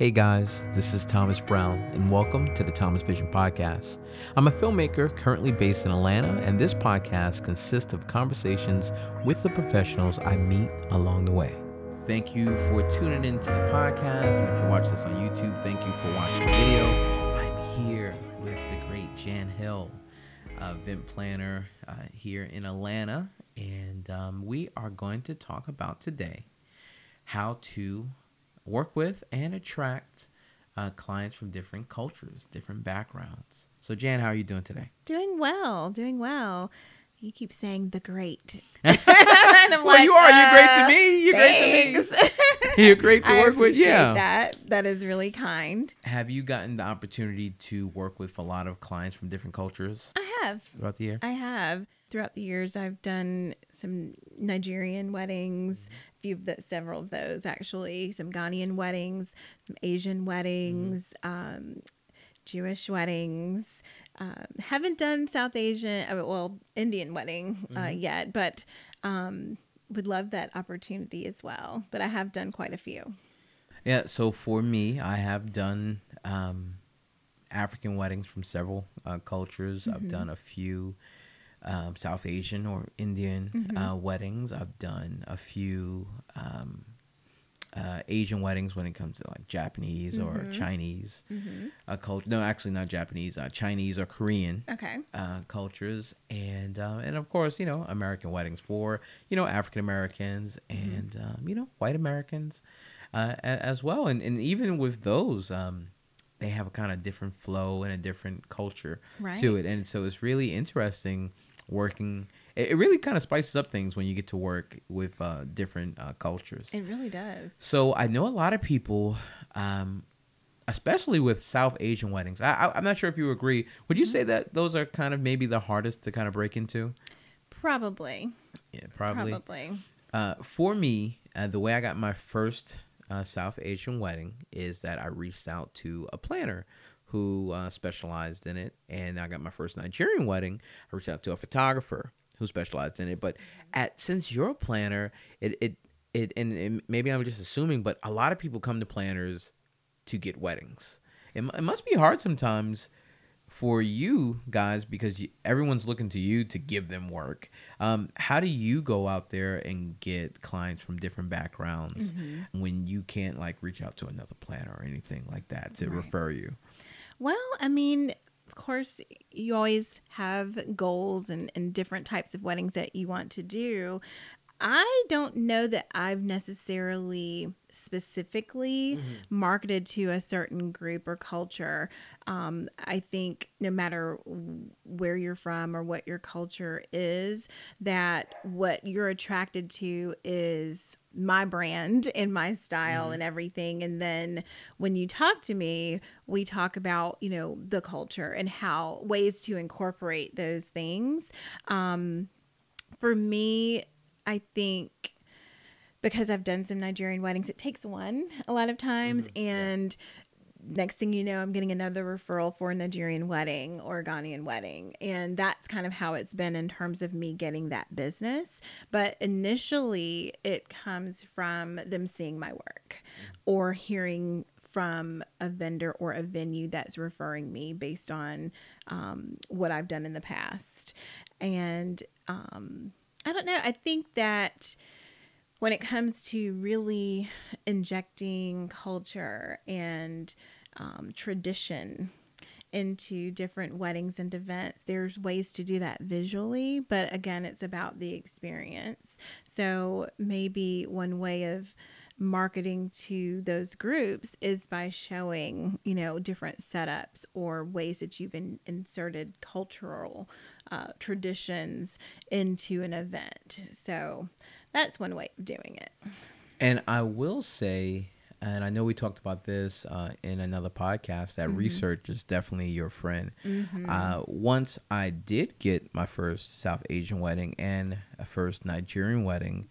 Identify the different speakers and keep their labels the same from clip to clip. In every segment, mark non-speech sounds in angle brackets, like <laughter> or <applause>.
Speaker 1: Hey guys, this is Thomas Brown, and welcome to the Thomas Vision Podcast. I'm a filmmaker currently based in Atlanta, and this podcast consists of conversations with the professionals I meet along the way. Thank you for tuning into the podcast, and if you watch this on YouTube, thank you for watching the video. I'm here with the great Jan Hill, event planner uh, here in Atlanta, and um, we are going to talk about today how to work with and attract uh, clients from different cultures, different backgrounds. So, Jan, how are you doing today?
Speaker 2: Doing well, doing well. You keep saying the great. <laughs> <laughs>
Speaker 1: and I'm well, like, you are. You're great to me. You're
Speaker 2: thanks.
Speaker 1: great to me. You're great to <laughs> work with. Yeah.
Speaker 2: That that is really kind.
Speaker 1: Have you gotten the opportunity to work with a lot of clients from different cultures
Speaker 2: I have.
Speaker 1: throughout the year?
Speaker 2: I have. Throughout the years, I've done some Nigerian weddings, a few of the, several of those actually, some Ghanaian weddings, some Asian weddings, um, Jewish weddings. Um, haven't done South Asian, uh, well, Indian wedding uh, yet, but um, would love that opportunity as well. But I have done quite a few.
Speaker 1: Yeah, so for me, I have done um, African weddings from several uh, cultures. I've done a few um, South Asian or Indian uh, weddings. I've done a few um, uh, Asian weddings when it comes to like Japanese or Chinese uh, culture. No, actually not Japanese. Uh, Chinese or Korean
Speaker 2: Okay.
Speaker 1: uh, cultures, and uh, and of course, you know, American weddings for you know African Americans and um, you know white Americans uh, as well, and and even with those, um, they have a kind of different flow and a different culture to it, and so it's really interesting working. It, it really kind of spices up things when you get to work with uh, different uh, cultures.
Speaker 2: It really does.
Speaker 1: So I know a lot of people, um, especially with South Asian weddings. I, I, I'm not sure if you agree. Would you say that those are kind of maybe the hardest to kind of break into?
Speaker 2: Probably.
Speaker 1: Yeah, probably.
Speaker 2: Probably.
Speaker 1: Uh, for me, uh, the way I got my first uh, South Asian wedding is that I reached out to a planner who uh, specialized in it, and I got my first Nigerian wedding. I reached out to a photographer who specialized in it. But at since you're a planner, it it it and, and maybe I'm just assuming, but a lot of people come to planners to get weddings. It, it must be hard sometimes for you guys because you, everyone's looking to you to give them work. Um, how do you go out there and get clients from different backgrounds when you can't like reach out to another planner or anything like that to
Speaker 2: Right.
Speaker 1: refer you?
Speaker 2: Well, I mean, of course, you always have goals and, and different types of weddings that you want to do. I don't know that I've necessarily specifically marketed to a certain group or culture. Um, I think no matter where you're from or what your culture is, that what you're attracted to is my brand and my style and everything. And then when you talk to me, we talk about, you know, the culture and how ways to incorporate those things. Um, for me, I think because I've done some Nigerian weddings, it takes one a lot of times. And next thing you know, I'm getting another referral for a Nigerian wedding or a Ghanaian wedding. And that's kind of how it's been in terms of me getting that business. But initially, it comes from them seeing my work or hearing from a vendor or a venue that's referring me based on um, what I've done in the past. And um, I don't know. I think that when it comes to really injecting culture and um, tradition into different weddings and events, there's ways to do that visually, but again, it's about the experience. So maybe one way of marketing to those groups is by showing you know different setups or ways that you've in, inserted cultural uh, traditions into an event. So that's one way of doing it.
Speaker 1: And I will say, and I know we talked about this uh, in another podcast, that research is definitely your friend. Uh, once I did get my first South Asian wedding and a first Nigerian wedding,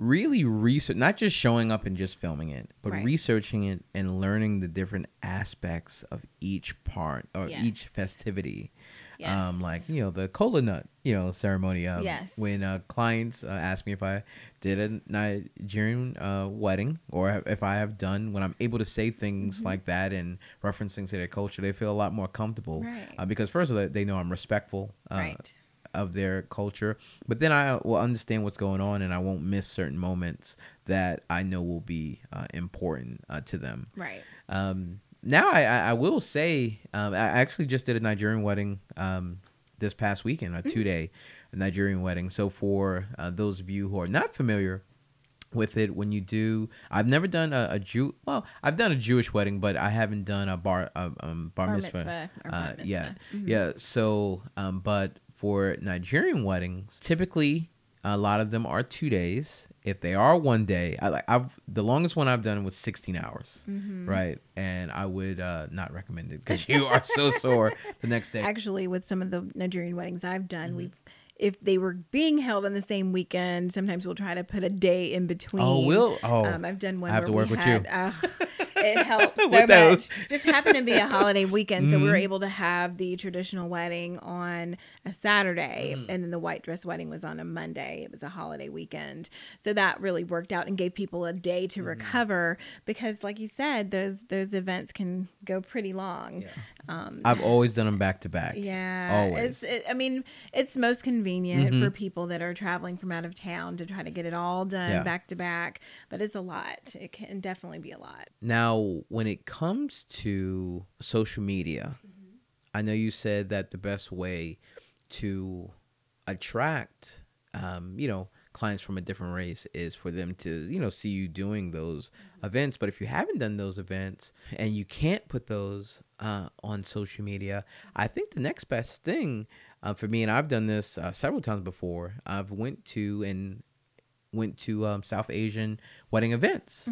Speaker 1: really research, not just showing up and just filming it, but
Speaker 2: Right.
Speaker 1: researching it and learning the different aspects of each part or each festivity.
Speaker 2: Yes.
Speaker 1: Um, like you know the cola nut, you know ceremony. of
Speaker 2: Yes.
Speaker 1: When uh, clients uh, ask me if I did a Nigerian uh, wedding or if I have done, when I'm able to say things
Speaker 2: Mm-hmm.
Speaker 1: like that and reference things to their culture, they feel a lot more comfortable.
Speaker 2: Right.
Speaker 1: Uh, because first of all, they know I'm respectful. Uh,
Speaker 2: Right.
Speaker 1: Of their culture, but then I will understand what's going on, and I won't miss certain moments that I know will be uh, important uh, to them.
Speaker 2: Right.
Speaker 1: Um, now I, I, will say um, I actually just did a Nigerian wedding um, this past weekend, a two day Nigerian wedding. So for uh, those of you who are not familiar with it, when you do, I've never done a, a Jew. Well, I've done a Jewish wedding, but I haven't done a bar a, um, bar,
Speaker 2: Bar
Speaker 1: mitzvah.
Speaker 2: mitzvah or bar
Speaker 1: uh, yeah,
Speaker 2: mitzvah. Mhm.
Speaker 1: yeah. So, um, but for Nigerian weddings, typically a lot of them are two days. If they are one day, I like I've the longest one I've done was 16 hours,
Speaker 2: Mm-hmm.
Speaker 1: right? And I would uh, not recommend it because you are so <laughs> sore the next day.
Speaker 2: Actually, with some of the Nigerian weddings I've done,
Speaker 1: Mm-hmm.
Speaker 2: we've if they were being held on the same weekend, sometimes we'll try to put a day in between.
Speaker 1: Oh, we'll. oh
Speaker 2: Um, I've done one
Speaker 1: I have
Speaker 2: where
Speaker 1: to work
Speaker 2: we
Speaker 1: with you.
Speaker 2: had, uh, <laughs> it <laughs> helps so
Speaker 1: With those.
Speaker 2: much. Just happened to be a holiday <laughs> weekend, so we were
Speaker 1: Mhm.
Speaker 2: able to have the traditional wedding on a Saturday,
Speaker 1: Mm.
Speaker 2: and then the white dress wedding was on a Monday. It was a holiday weekend, so that really worked out and gave people a day
Speaker 1: Mm-hmm.
Speaker 2: to recover because, like you said, those those events can go pretty long.
Speaker 1: Yeah.
Speaker 2: Um,
Speaker 1: I've always done them back to back.
Speaker 2: yeah,
Speaker 1: Always.
Speaker 2: it's. It, I mean, it's most convenient for people that are traveling from out of town to try to get it all done
Speaker 1: Yeah.
Speaker 2: back to back. But it's a lot. It can definitely be a lot.
Speaker 1: Now, when it comes to social media,
Speaker 2: Mm-hmm.
Speaker 1: I know you said that the best way to attract, um, you know, clients from a different race is for them to, you know, see you doing those
Speaker 2: Mm-hmm.
Speaker 1: events. But if you haven't done those events and you can't put those uh, on social media, I think the next best thing uh, for me, and I've done this uh, several times before, I've went to and went to um, South Asian wedding events.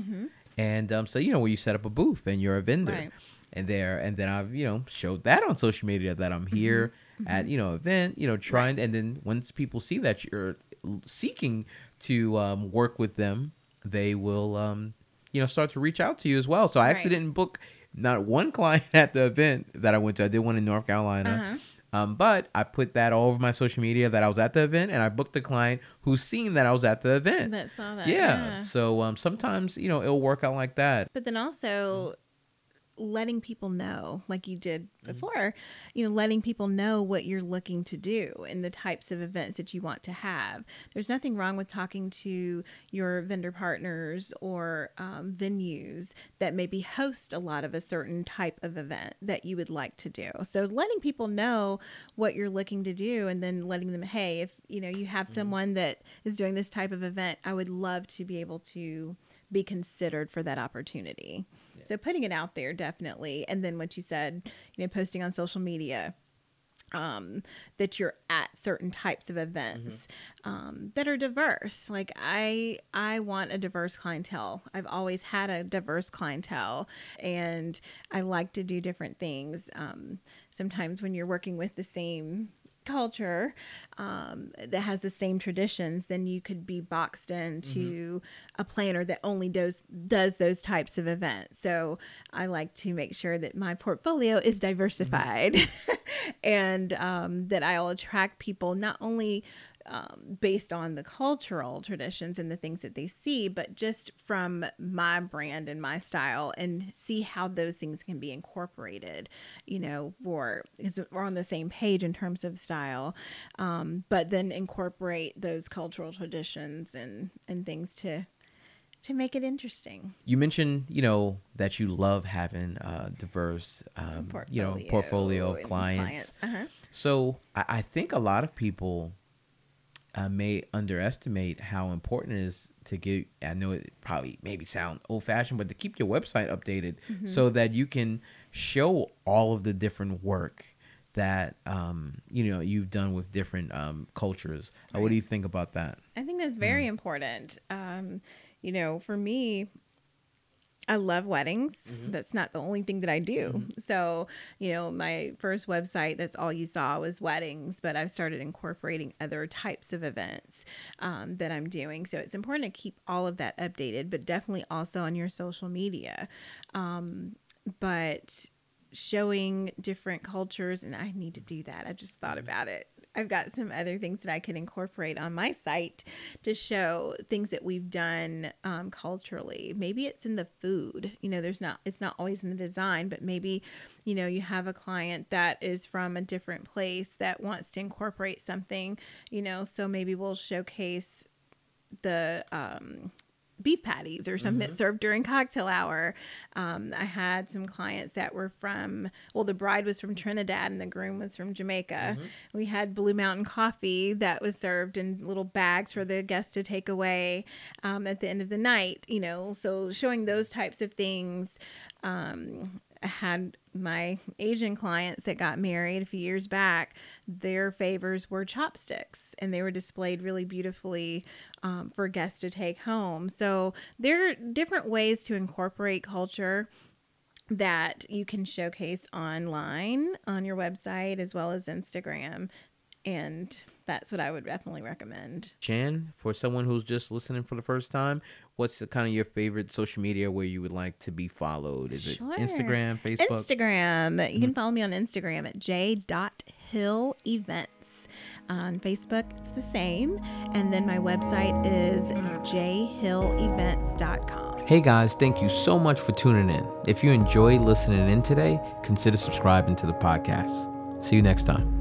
Speaker 1: And um, so, you know, where you set up a booth and you're a vendor
Speaker 2: Right.
Speaker 1: and there, and then I've, you know, showed that on social media that I'm here at, you know, event, you know, trying, and then once people see that you're seeking to um, work with them, they will, um, you know, start to reach out to you as well. So I actually
Speaker 2: Right.
Speaker 1: didn't book not one <laughs> client at the event that I went to. I did one in North Carolina.
Speaker 2: Uh-huh.
Speaker 1: Um, but I put that all over my social media that I was at the event, and I booked the client who's seen that I was at the event.
Speaker 2: That saw that.
Speaker 1: yeah. So um, sometimes you know it'll work out like that.
Speaker 2: But then also letting people know, like you did
Speaker 1: Mm-hmm.
Speaker 2: before, you know, letting people know what you're looking to do and the types of events that you want to have. There's nothing wrong with talking to your vendor partners or um, venues that maybe host a lot of a certain type of event that you would like to do. So letting people know what you're looking to do and then letting them, hey, if you know you
Speaker 1: Mm-hmm.
Speaker 2: have someone that is doing this type of event, I would love to be able to be considered for that opportunity. So putting it out there definitely, and then what you said, you know, posting on social media um, that you're at certain types of events um, that are diverse. Like I, I want a diverse clientele. I've always had a diverse clientele, and I like to do different things. Um, sometimes when you're working with the same culture um, that has the same traditions, then you could be boxed into a planner that only does does those types of events. So I like to make sure that my portfolio is diversified, <laughs> and um, that I'll attract people not only um, based on the cultural traditions and the things that they see, but just from my brand and my style, and see how those things can be incorporated. You know, for because we're on the same page in terms of style, um, but then incorporate those cultural traditions and and things to to make it interesting.
Speaker 1: You mentioned, you know, that you love having a diverse, um, you know, portfolio of
Speaker 2: and
Speaker 1: clients.
Speaker 2: Uh-huh.
Speaker 1: So I, I think a lot of people uh, may underestimate how important it is to get. I know it probably maybe sound old fashioned, but to keep your website updated so that you can show all of the different work that um, you know you've done with different um, cultures. Uh, what do you think about that?
Speaker 2: I think that's very important. Um, you know, for me, I love weddings. That's not the only thing that I do. So, you know, my first website, that's all you saw was weddings, but I've started incorporating other types of events um, that I'm doing. So it's important to keep all of that updated, but definitely also on your social media. Um, but showing different cultures and I need to do that. I just thought about it. I've got some other things that I could incorporate on my site to show things that we've done um, culturally. Maybe it's in the food. You know, there's not. It's not always in the design, but maybe, you know, you have a client that is from a different place that wants to incorporate something. You know, so maybe we'll showcase the um, beef patties or something mm-hmm. that's served during cocktail hour. Um, I had some clients that were from, well, the bride was from Trinidad and the groom was from Jamaica. Mm-hmm. We had Blue Mountain coffee that was served in little bags for the guests to take away um, at the end of the night, you know, so showing those types of things. Um, had my Asian clients that got married a few years back, their favors were chopsticks and they were displayed really beautifully um, for guests to take home. So there are different ways to incorporate culture that you can showcase online on your website as well as Instagram. And that's what I would definitely recommend.
Speaker 1: Jan, for someone who's just listening for the first time, what's the kind of your favorite social media where you would like to be followed? Is sure. it Instagram, Facebook?
Speaker 2: Instagram. You mm-hmm. can follow me on Instagram at j.hill events. On Facebook, it's the same. And then my website is jhillevents.com.
Speaker 1: Hey guys, thank you so much for tuning in. If you enjoyed listening in today, consider subscribing to the podcast. See you next time.